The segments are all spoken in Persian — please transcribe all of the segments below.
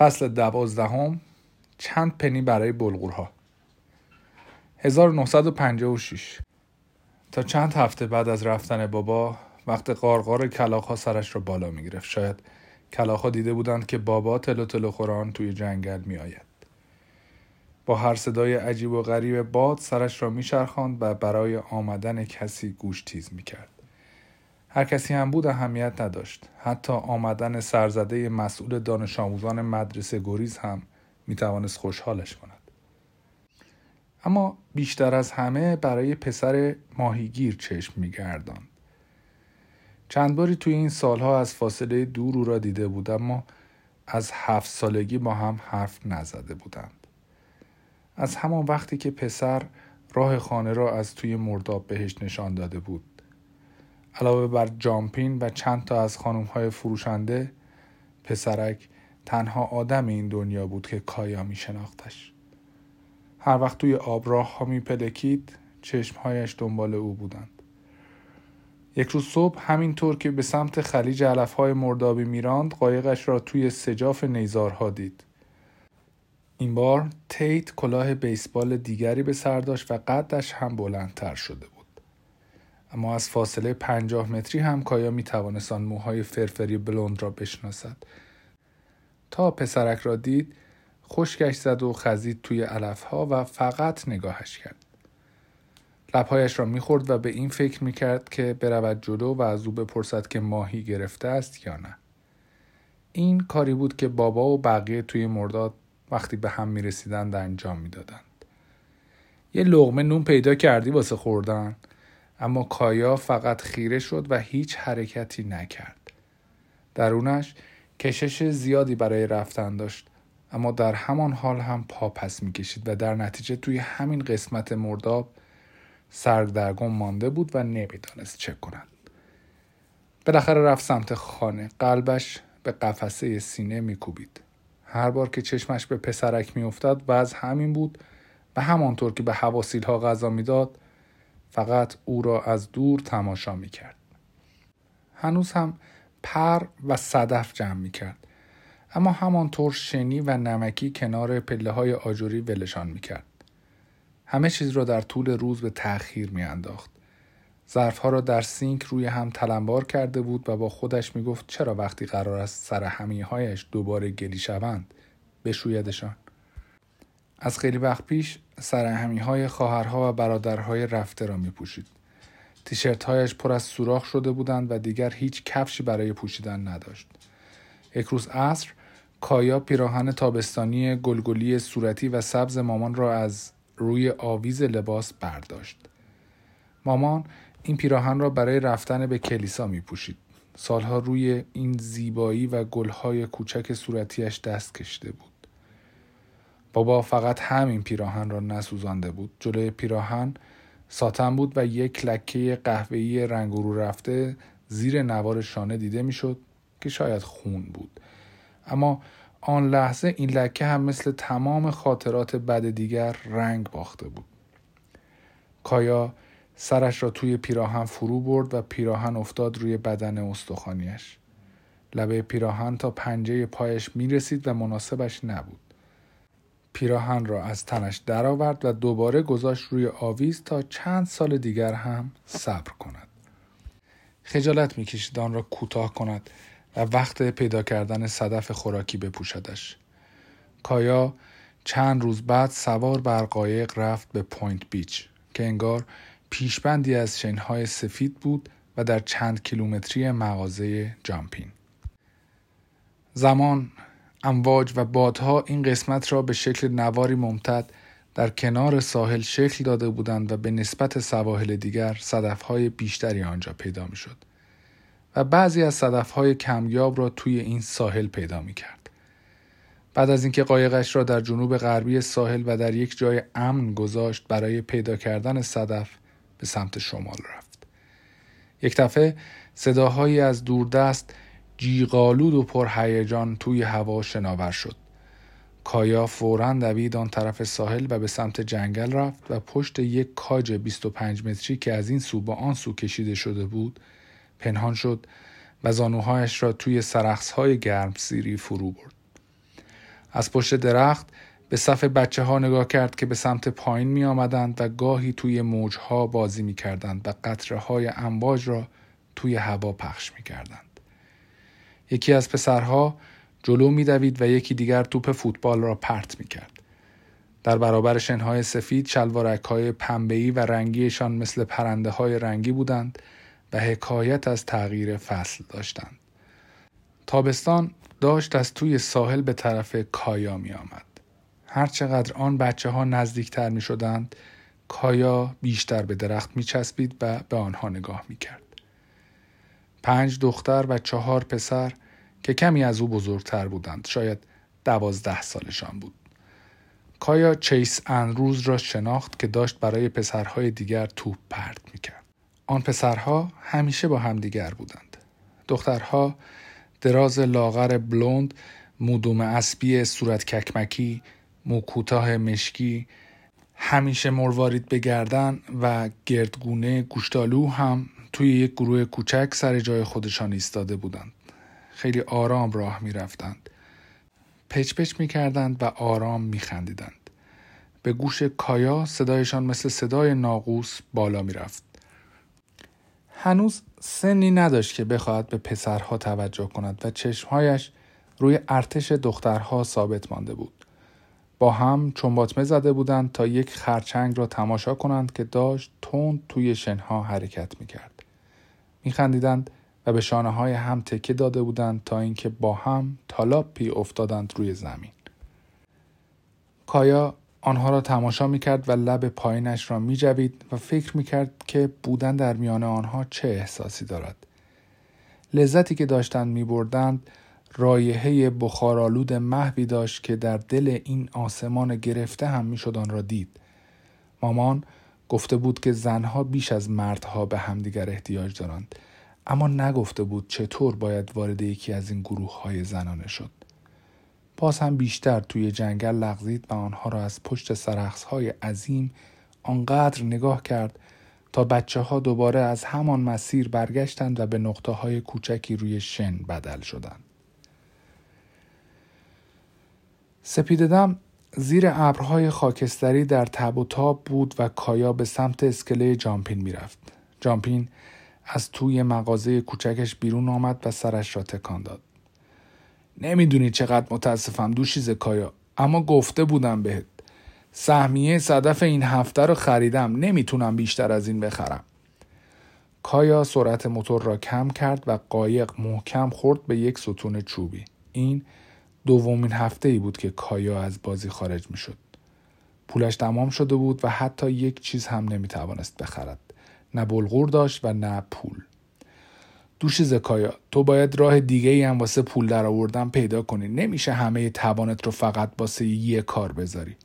فصل دوازدهم چند پنی برای بلغورها 1956 تا چند هفته بعد از رفتن بابا وقت قارقار کلاخ سرش را بالا می گرفت شاید کلاخ دیده بودند که بابا تلو تلو خوران توی جنگل می آید. با هر صدای عجیب و غریب باد سرش را میچرخاند و برای آمدن کسی گوش تیز می کرد. هر کسی هم بود اهمیت نداشت. حتی آمدن سرزده مسئول دانش آموزان مدرسه گریز هم می توانست خوشحالش کند. اما بیشتر از همه برای پسر ماهیگیر چشم می گردان. چند باری توی این سالها از فاصله دور او را دیده بود اما از هفت سالگی با هم حرف نزده بودند. از همان وقتی که پسر راه خانه را از توی مرداب بهش نشان داده بود علاوه بر جامپین و چند تا از خانم های فروشنده پسرک تنها آدم این دنیا بود که کایا می شناختش. هر وقت توی آب راه ها می پلکید چشمهایش دنبال او بودند. یک روز صبح همینطور که به سمت خلیج علف های مردابی میراند قایقش را توی سجاف نیزارها دید. این بار تیت کلاه بیسبال دیگری به سر داشت و قدش هم بلندتر شده بود. اما از فاصله پنجاه متری هم کایا می توانست موهای فرفری بلوند را بشناسد. تا پسرک را دید خشکش زد و خزید توی علفها و فقط نگاهش کرد. لبهایش را می‌خورد و به این فکر می‌کرد که برود جلو و از او بپرسد که ماهی گرفته است یا نه. این کاری بود که بابا و بقیه توی مرداد وقتی به هم می‌رسیدند انجام می‌دادند. یه لغمه نون پیدا کردی واسه خوردن؟ اما کایا فقط خیره شد و هیچ حرکتی نکرد. درونش کشش زیادی برای رفتن داشت اما در همان حال هم پا پس می‌کشید و در نتیجه توی همین قسمت مرداب سردرگم مانده بود و نمی‌دانست چه کند. بالاخره رفت سمت خانه قلبش به قفسه سینه میکوبید هر بار که چشمش به پسرک میافتاد وضع همین بود و همانطور که به حواسیل ها غذا می‌داد فقط او را از دور تماشا می کرد. هنوز هم پر و صدف جمع می کرد. اما همانطور شنی و نمکی کنار پله های آجوری ولشان می کرد. همه چیز را در طول روز به تأخیر می انداخت. ظرفها را در سینک روی هم تلمبار کرده بود و با خودش می گفت چرا وقتی قرار است سر همیهایش دوباره گلی شوند بشویدشان. از خیلی وقت پیش سرهمی های خواهرها و برادرهای رفته را می پوشید. تیشرت هایش پر از سوراخ شده بودند و دیگر هیچ کفشی برای پوشیدن نداشت. یک روز عصر کایا پیراهن تابستانی گلگلی صورتی و سبز مامان را از روی آویز لباس برداشت. مامان این پیراهن را برای رفتن به کلیسا می پوشید. سالها روی این زیبایی و گلهای کوچک صورتیش دست کشیده بود. بابا فقط همین پیراهن را نسوزانده بود. جلوی پیراهن ساتن بود و یک لکه قهوه‌ای رنگ رو رفته زیر نوار شانه دیده می‌شد که شاید خون بود. اما آن لحظه این لکه هم مثل تمام خاطرات بد دیگر رنگ باخته بود. کایا سرش را توی پیراهن فرو برد و پیراهن افتاد روی بدن استخوانیش لبه پیراهن تا پنجه پایش می رسید و مناسبش نبود. پیراهن را از تنش درآورد و دوباره گذاشت روی آویز تا چند سال دیگر هم صبر کند. خجالت می‌کشید آن را کوتاه کند و وقت پیدا کردن صدف خوراکی بپوشدش. کایا چند روز بعد سوار بر قایق رفت به پوینت بیچ که انگار پیشبندی از شنهای سفید بود و در چند کیلومتری مغازه جامپین. زمان امواج و بادها این قسمت را به شکل نواری ممتد در کنار ساحل شکل داده بودند و به نسبت سواحل دیگر صدفهای بیشتری آنجا پیدا می شد و بعضی از صدفهای کمیاب را توی این ساحل پیدا می کرد. بعد از اینکه قایقش را در جنوب غربی ساحل و در یک جای امن گذاشت برای پیدا کردن صدف به سمت شمال رفت. یک دفعه صداهایی از دوردست جیغالود و پرهیجان توی هوا شناور شد. کایا فورا دوید آن طرف ساحل و به سمت جنگل رفت و پشت یک کاج 25 متری که از این سو به آن سو کشیده شده بود پنهان شد و زانوهایش را توی سرخصهای گرم سیری فرو برد. از پشت درخت به صف بچه ها نگاه کرد که به سمت پایین می آمدند و گاهی توی موجها بازی می کردند و قطره های امواج را توی هوا پخش می کردند. یکی از پسرها جلو می دوید و یکی دیگر توپ فوتبال را پرت می کرد. در برابر شنهای سفید شلوارک های پنبهی و رنگیشان مثل پرنده های رنگی بودند و حکایت از تغییر فصل داشتند. تابستان داشت از توی ساحل به طرف کایا می آمد. هرچقدر آن بچه ها نزدیکتر می شدند کایا بیشتر به درخت می چسبید و به آنها نگاه می کرد. پنج دختر و چهار پسر که کمی از او بزرگتر بودند شاید دوازده سالشان بود. کایا چیس انروز را شناخت که داشت برای پسرهای دیگر توپ پرت می کرد. آن پسرها همیشه با همدیگر بودند. دخترها دراز لاغر بلوند، مودوم اسبی صورت ککمکی، موکوتاه مشکی، همیشه مروارید به و گردگونه گوشتالو هم توی یک گروه کوچک سر جای خودشان ایستاده بودند. خیلی آرام راه می رفتند. پچ پچ می کردند و آرام می خندیدند. به گوش کایا صدایشان مثل صدای ناقوس بالا می رفت. هنوز سنی نداشت که بخواهد به پسرها توجه کند و چشمهایش روی ارتش دخترها ثابت مانده بود. با هم چنباتمه زده بودند تا یک خرچنگ را تماشا کنند که داشت تند توی شنها حرکت می کرد. می خندیدند و به شانه های هم تکه داده بودند تا اینکه با هم تالاپی افتادند روی زمین. کایا آنها را تماشا می کرد و لب پایینش را می جوید و فکر می کرد که بودن در میان آنها چه احساسی دارد. لذتی که داشتند می بردند رایحه بخارالود محوی داشت که در دل این آسمان گرفته هم می‌شد آن را دید مامان گفته بود که زنها بیش از مردها به همدیگر احتیاج دارند اما نگفته بود چطور باید وارد یکی از این گروه های زنانه شد باز هم بیشتر توی جنگل لغزید و آنها را از پشت سرخص های عظیم آنقدر نگاه کرد تا بچه ها دوباره از همان مسیر برگشتند و به نقطه های کوچکی روی شن بدل شدند. سپیددم زیر ابرهای خاکستری در تب و تاب بود و کایا به سمت اسکله جامپین می‌رفت. جامپین از توی مغازه کوچکش بیرون آمد و سرش را تکان داد. نمی‌دونی چقدر متاسفم دوشیز کایا اما گفته بودم بهت سهمیه صدف این هفته رو خریدم نمی‌تونم بیشتر از این بخرم کایا سرعت موتور را کم کرد و قایق محکم خورد به یک ستون چوبی این دومین هفته ای بود که کایا از بازی خارج می شد. پولش تمام شده بود و حتی یک چیز هم نمی توانست بخرد. نه بلغور داشت و نه پول. دوش زکایا تو باید راه دیگه ای هم واسه پول در آوردن پیدا کنی نمیشه همه توانت رو فقط واسه یه کار بذاری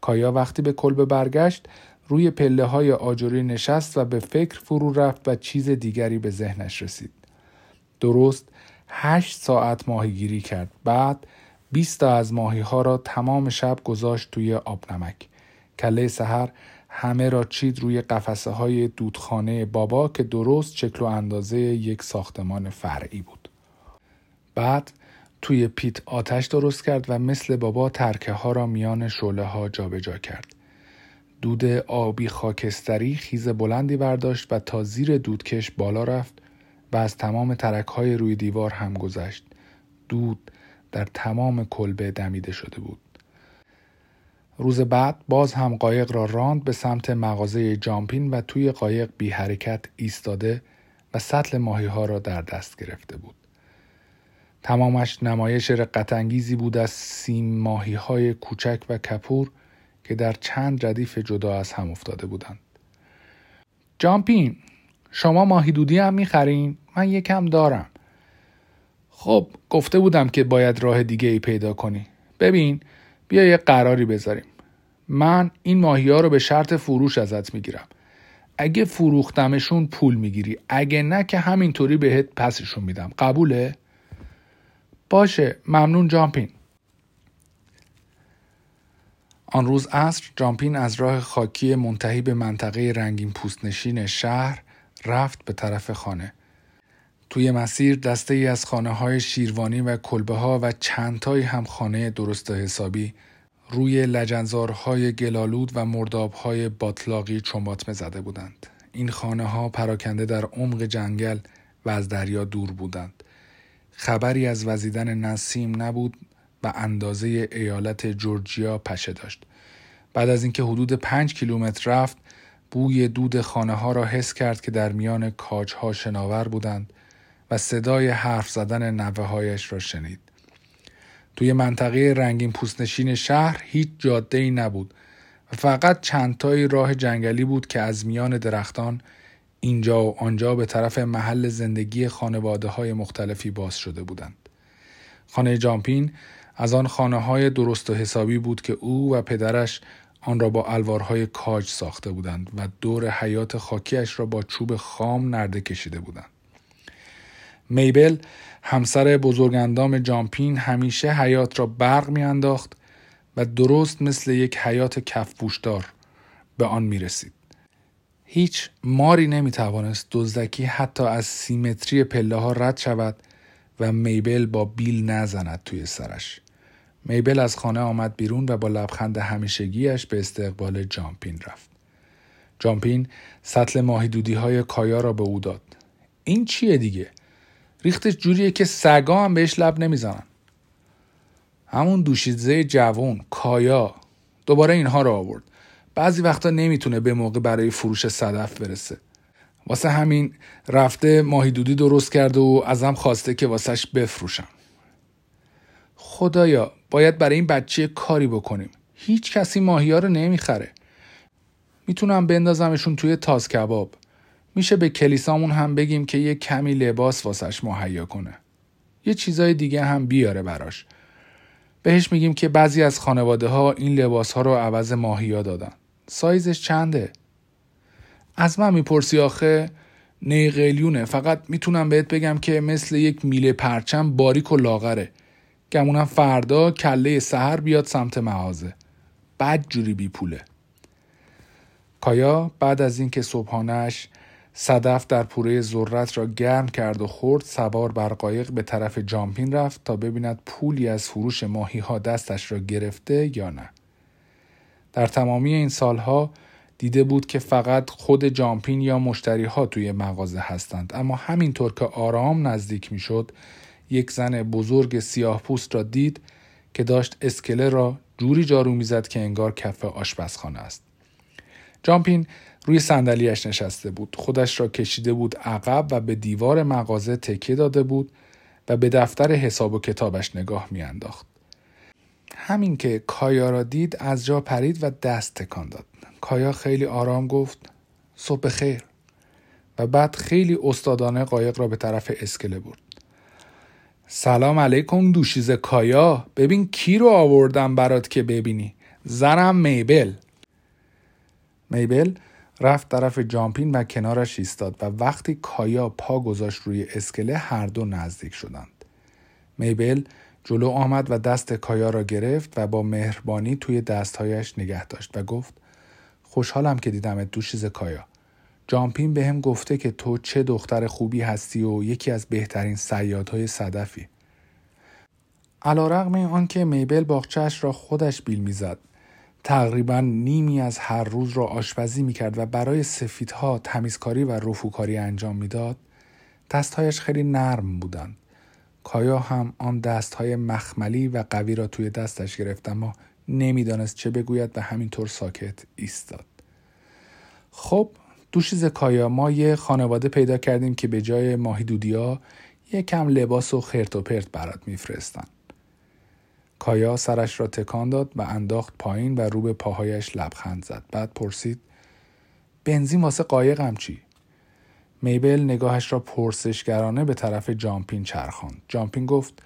کایا وقتی به کلبه برگشت روی پله های آجوری نشست و به فکر فرو رفت و چیز دیگری به ذهنش رسید درست هشت ساعت ماهیگیری کرد. بعد 20 تا از ماهی ها را تمام شب گذاشت توی آب نمک. کله سحر همه را چید روی قفسه های دودخانه بابا که درست شکل و اندازه یک ساختمان فرعی بود. بعد توی پیت آتش درست کرد و مثل بابا ترکه ها را میان شعله ها جابجا کرد. دود آبی خاکستری خیز بلندی برداشت و تا زیر دودکش بالا رفت و از تمام ترک های روی دیوار هم گذشت. دود در تمام کلبه دمیده شده بود. روز بعد باز هم قایق را راند به سمت مغازه جامپین و توی قایق بی حرکت ایستاده و سطل ماهی ها را در دست گرفته بود. تمامش نمایش رقتانگیزی بود از سیم ماهی های کوچک و کپور که در چند ردیف جدا از هم افتاده بودند. جامپین شما ماهی دودی هم می‌خرین؟ من یکم دارم. خب گفته بودم که باید راه دیگه ای پیدا کنی. ببین بیا یه قراری بذاریم. من این ماهی ها رو به شرط فروش ازت می‌گیرم. اگه فروختمشون پول می‌گیری اگه نه که همینطوری بهت پسشون میدم قبوله؟ باشه ممنون جامپین آن روز عصر جامپین از راه خاکی منتهی به منطقه رنگین پوستنشین شهر رفت به طرف خانه. توی مسیر دسته ای از خانه های شیروانی و کلبه ها و چندتایی هم خانه درست حسابی روی لجنزارهای گلالود و مردابهای باطلاقی چنباتمه زده بودند. این خانه ها پراکنده در عمق جنگل و از دریا دور بودند. خبری از وزیدن نسیم نبود و اندازه ایالت جورجیا پشه داشت. بعد از اینکه حدود پنج کیلومتر رفت بوی دود خانه ها را حس کرد که در میان کاج ها شناور بودند و صدای حرف زدن نوه هایش را شنید. توی منطقه رنگین پوستنشین شهر هیچ جاده ای نبود و فقط چندتایی راه جنگلی بود که از میان درختان اینجا و آنجا به طرف محل زندگی خانواده های مختلفی باز شده بودند. خانه جامپین از آن خانه های درست و حسابی بود که او و پدرش آن را با الوارهای کاج ساخته بودند و دور حیات خاکیش را با چوب خام نرده کشیده بودند. میبل همسر بزرگندام جامپین همیشه حیات را برق میانداخت و درست مثل یک حیات کفپوشدار به آن می رسید. هیچ ماری نمی توانست دزدکی حتی از سیمتری پله ها رد شود و میبل با بیل نزند توی سرش. میبل از خانه آمد بیرون و با لبخند همیشگیش به استقبال جامپین رفت. جامپین سطل ماهی های کایا را به او داد. این چیه دیگه؟ ریختش جوریه که سگا هم بهش لب نمی‌زنن. همون دوشیزه جوون کایا دوباره اینها رو آورد. بعضی وقتا نمی‌تونه به موقع برای فروش صدف برسه. واسه همین رفته ماهی دودی درست کرده و ازم خواسته که واسهش بفروشم. خدایا باید برای این بچه کاری بکنیم. هیچ کسی ماهی ها رو نمی‌خره. می‌تونم بندازمشون توی تاز کباب. میشه به کلیسامون هم بگیم که یه کمی لباس واسش مهیا کنه. یه چیزای دیگه هم بیاره براش. بهش میگیم که بعضی از خانواده ها این لباس ها رو عوض ماهیا دادن. سایزش چنده؟ از من می‌پرسی آخه؟ نیقلیونه فقط می‌تونم بهت بگم که مثل یک میله پرچم باریک و لاغره. گمونم فردا کله سهر بیاد سمت مغازه بد جوری بی پوله. کایا بعد از اینکه صبحانش صدف در پوره ذرت را گرم کرد و خورد سوار بر قایق به طرف جامپین رفت تا ببیند پولی از فروش ماهی ها دستش را گرفته یا نه. در تمامی این سالها دیده بود که فقط خود جامپین یا مشتری ها توی مغازه هستند اما همینطور که آرام نزدیک می‌شد یک زن بزرگ سیاه پوست را دید که داشت اسکله را جوری جارو می‌زد که انگار کف آشپزخانه است. جامپین روی صندلیاش نشسته بود. خودش را کشیده بود عقب و به دیوار مغازه تکیه داده بود و به دفتر حساب و کتابش نگاه میانداخت. همین که کایا را دید از جا پرید و دست تکان داد. کایا خیلی آرام گفت صبح خیر و بعد خیلی استادانه قایق را به طرف اسکله برد. سلام علیکم دوشیز کایا. ببین کی رو آوردم برات که ببینی؟ زنم میبل. میبل رفت طرف جامپین و کنارش ایستاد و وقتی کایا پا گذاشت روی اسکله هر دو نزدیک شدند. میبل جلو آمد و دست کایا را گرفت و با مهربانی توی دستهایش نگه داشت و گفت خوشحالم که دیدمت دوشیز کایا. جامپین به هم گفته که تو چه دختر خوبی هستی و یکی از بهترین سیادهای صدفی. علا رقم که میبل باغچهش را خودش بیل می‌زد. تقریبا نیمی از هر روز را آشپزی می‌کرد و برای سفیدها تمیزکاری و رفوکاری انجام می‌داد دستهایش خیلی نرم بودند. کایا هم آن دستهای مخملی و قوی را توی دستش گرفت اما نمی‌دانست چه بگوید و همینطور ساکت ایستاد. خب دوشیز کایا ما یه خانواده پیدا کردیم که به جای ماهی دودیا یه کم لباس و خرت و پرت برات میفرستن. کایا سرش را تکان داد و انداخت پایین و رو به پاهایش لبخند زد. بعد پرسید بنزین واسه قایقم چی؟ میبل نگاهش را پرسشگرانه به طرف جامپین چرخاند. جامپین گفت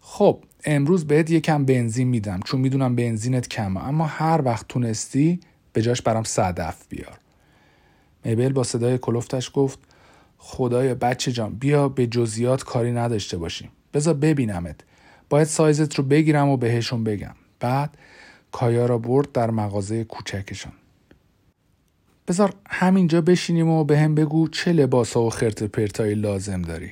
خب امروز بهت یکم بنزین میدم چون می‌دونم بنزینت کمه اما هر وقت تونستی به جاش برام صدف بیار. میبل با صدای کلفتش گفت خدای بچه جان بیا به جزیات کاری نداشته باشیم. بذار ببینمت. باید سایزت رو بگیرم و بهشون بگم. بعد کایا را برد در مغازه کوچکشان. بذار همینجا بشینیم و به هم بگو چه لباس و خرت پرتایی لازم داری.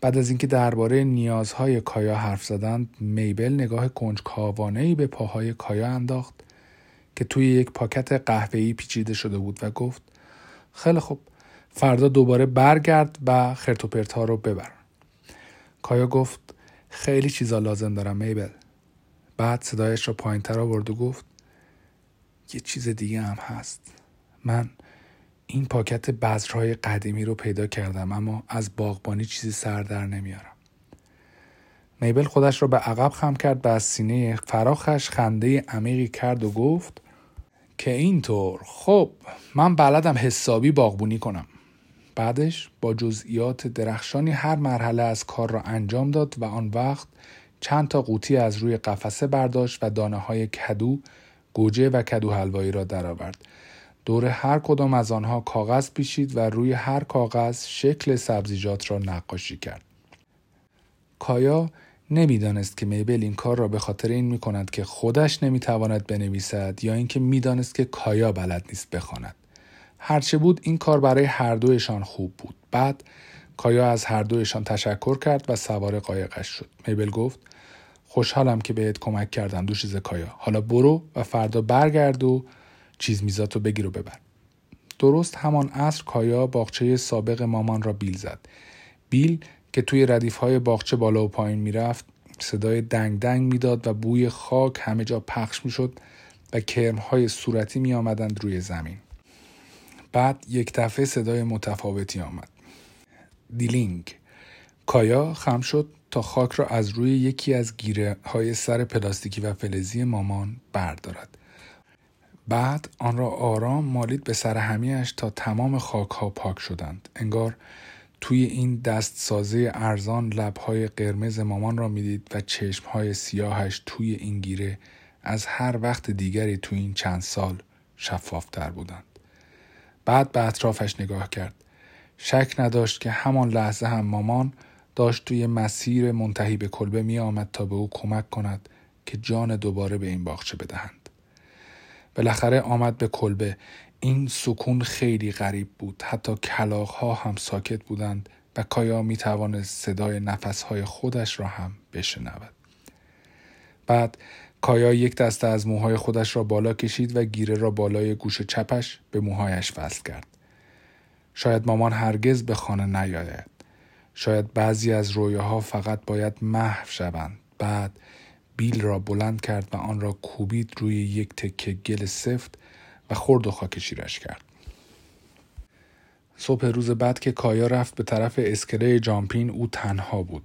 بعد از اینکه درباره نیازهای کایا حرف زدند میبل نگاه کنجکاوانه به پاهای کایا انداخت که توی یک پاکت قهوه‌ای پیچیده شده بود و گفت خیلی خوب. فردا دوباره برگرد و خرت ها رو ببر. کایا گفت خیلی چیزا لازم دارم میبل. بعد صدایش را پایین تر آورد و گفت یه چیز دیگه هم هست. من این پاکت بذرهای قدیمی رو پیدا کردم اما از باغبانی چیزی سر در نمیارم. میبل خودش را به عقب خم کرد و از سینه فراخش خنده عمیقی کرد و گفت که اینطور خب من بلدم حسابی باغبونی کنم بعدش با جزئیات درخشانی هر مرحله از کار را انجام داد و آن وقت چند تا قوطی از روی قفسه برداشت و دانه های کدو، گوجه و کدو حلوایی را درآورد. دور هر کدام از آنها کاغذ پیچید و روی هر کاغذ شکل سبزیجات را نقاشی کرد. کایا نمی‌دانست که میبل این کار را به خاطر این می کند که خودش نمی‌تواند بنویسد یا اینکه می‌دانست که کایا بلد نیست بخواند. هرچه بود این کار برای هر دویشان خوب بود. بعد کایا از هر دویشان تشکر کرد و سوار قایقش شد. میبل گفت خوشحالم که بهت کمک کردم دوشیز کایا. حالا برو و فردا برگرد و چیز میزاتو بگیر و ببر. درست همان عصر کایا باغچه سابق مامان را بیل زد. بیل که توی ردیف های باغچه بالا و پایین می‌رفت صدای دنگ دنگ می‌داد و بوی خاک همه جا پخش می‌شد و کرم های صورتی می آمدند روی زمین. بعد یک دفعه صدای متفاوتی آمد. دیلینگ کایا خم شد تا خاک را از روی یکی از گیره های سر پلاستیکی و فلزی مامان بردارد. بعد آن را آرام مالید به سر همیش تا تمام خاک ها پاک شدند. انگار توی این دست سازه ارزان لبهای قرمز مامان را می‌دید و چشمهای سیاهش توی این گیره از هر وقت دیگری توی این چند سال شفافتر بودند. بعد به اطرافش نگاه کرد. شک نداشت که همان لحظه هم مامان داشت توی مسیر منتهی به کلبه می آمد تا به او کمک کند که جان دوباره به این باغچه بدهند. بالاخره آمد به کلبه این سکون خیلی غریب بود. حتی کلاغ ها هم ساکت بودند و کایا می توانست صدای نفس های خودش را هم بشنود. بعد کایا یک دسته از موهای خودش را بالا کشید و گیره را بالای گوش چپش به موهایش وصل کرد. شاید مامان هرگز به خانه نیاید. شاید بعضی از رویاها فقط باید محو شوند. بعد بیل را بلند کرد و آن را کوبید روی یک تکه گل سفت و خورد و خاکشیرش کرد. صبح روز بعد که کایا رفت به طرف اسکله جامپین او تنها بود.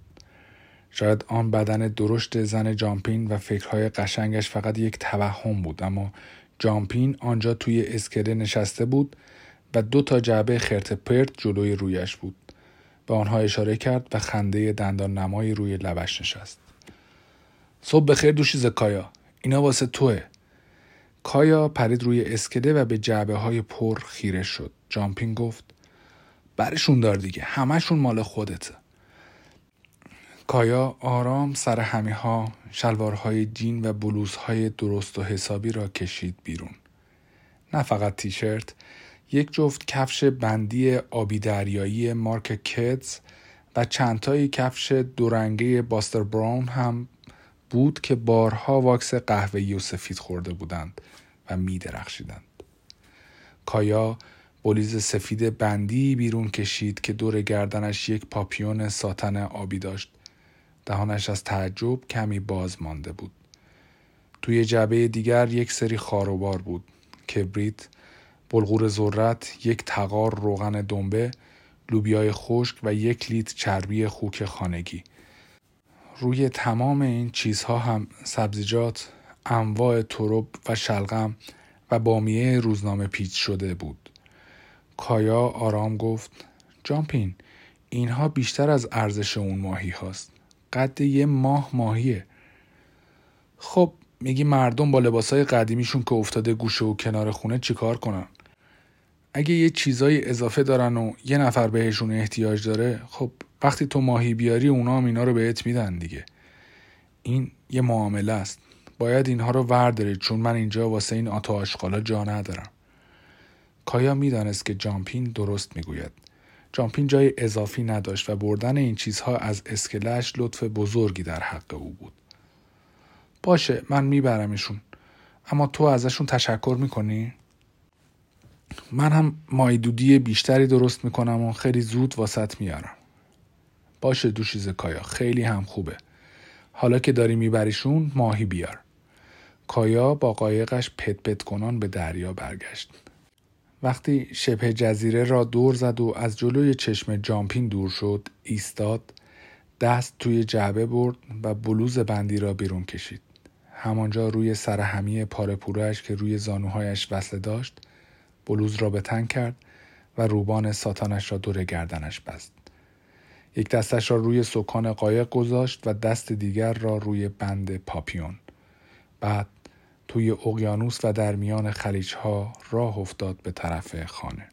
شاید آن بدن درشت زن جامپین و فکرهای قشنگش فقط یک توهم بود اما جامپین آنجا توی اسکله نشسته بود و دو تا جعبه خرت پرت جلوی رویش بود. به آنها اشاره کرد و خنده دندان نمایی روی لبش نشست. صبح بخیر دوشیز کایا. اینا واسه توه. کایا پرید روی اسکله و به جعبه های پر خیره شد. جامپین گفت برشون دار دیگه همشون مال خودته. کایا آرام سر همی ها شلوارهای جین و بلوزهای درست و حسابی را کشید بیرون. نه فقط تیشرت یک جفت کفش بندی آبی دریایی مارک کدز و چندتایی کفش دورنگه باستر براون هم بود که بارها واکس قهوه‌ای و سفید خورده بودند و می درخشیدند. کایا بولیز سفید بندی بیرون کشید که دور گردنش یک پاپیون ساتن آبی داشت. دهانش از تعجب کمی باز مانده بود. توی جعبه دیگر یک سری خاروبار بود. کبریت، بلغور ذرت، یک تقار روغن دنبه، لوبیای خشک و یک لیتر چربی خوک خانگی. روی تمام این چیزها هم سبزیجات، انواع تروب و شلغم و بامیه روزنامه پیچ شده بود. کایا آرام گفت جامپین اینها بیشتر از ارزش اون ماهی هاست. قد یه ماه ماهیه. خب میگی مردم با لباسای قدیمیشون که افتاده گوشه و کنار خونه چیکار کنن؟ اگه یه چیزای اضافه دارن و یه نفر بهشون احتیاج داره خب وقتی تو ماهی بیاری اونا هم اینا رو بهت میدن دیگه این یه معامله است باید اینها رو وردارید چون من اینجا واسه این آتا آشقالا جا ندارم کایا می‌دانست که جامپین درست می‌گوید جامپین جای اضافی نداشت و بردن این چیزها از اسکلش لطف بزرگی در حق او بود. باشه من میبرمشون اما تو ازشون تشکر می‌کنی؟ من هم مایدودی بیشتری درست می‌کنم و خیلی زود واسط میارم. باشه دوشیز کایا خیلی هم خوبه. حالا که داری میبریشون ماهی بیار. کایا با قایقش پت پت کنان به دریا برگشت. وقتی شبه جزیره را دور زد و از جلوی چشم جامپین دور شد ایستاد دست توی جعبه برد و بلوز بندی را بیرون کشید همانجا روی سر همی پاره پورش که روی زانوهایش وصله داشت بلوز را به تن کرد و روبان ساتانش را دور گردنش بست یک دستش را روی سکان قایق گذاشت و دست دیگر را روی بند پاپیون. بعد توی اقیانوس و در میان خلیجها راه افتاد به طرف خانه.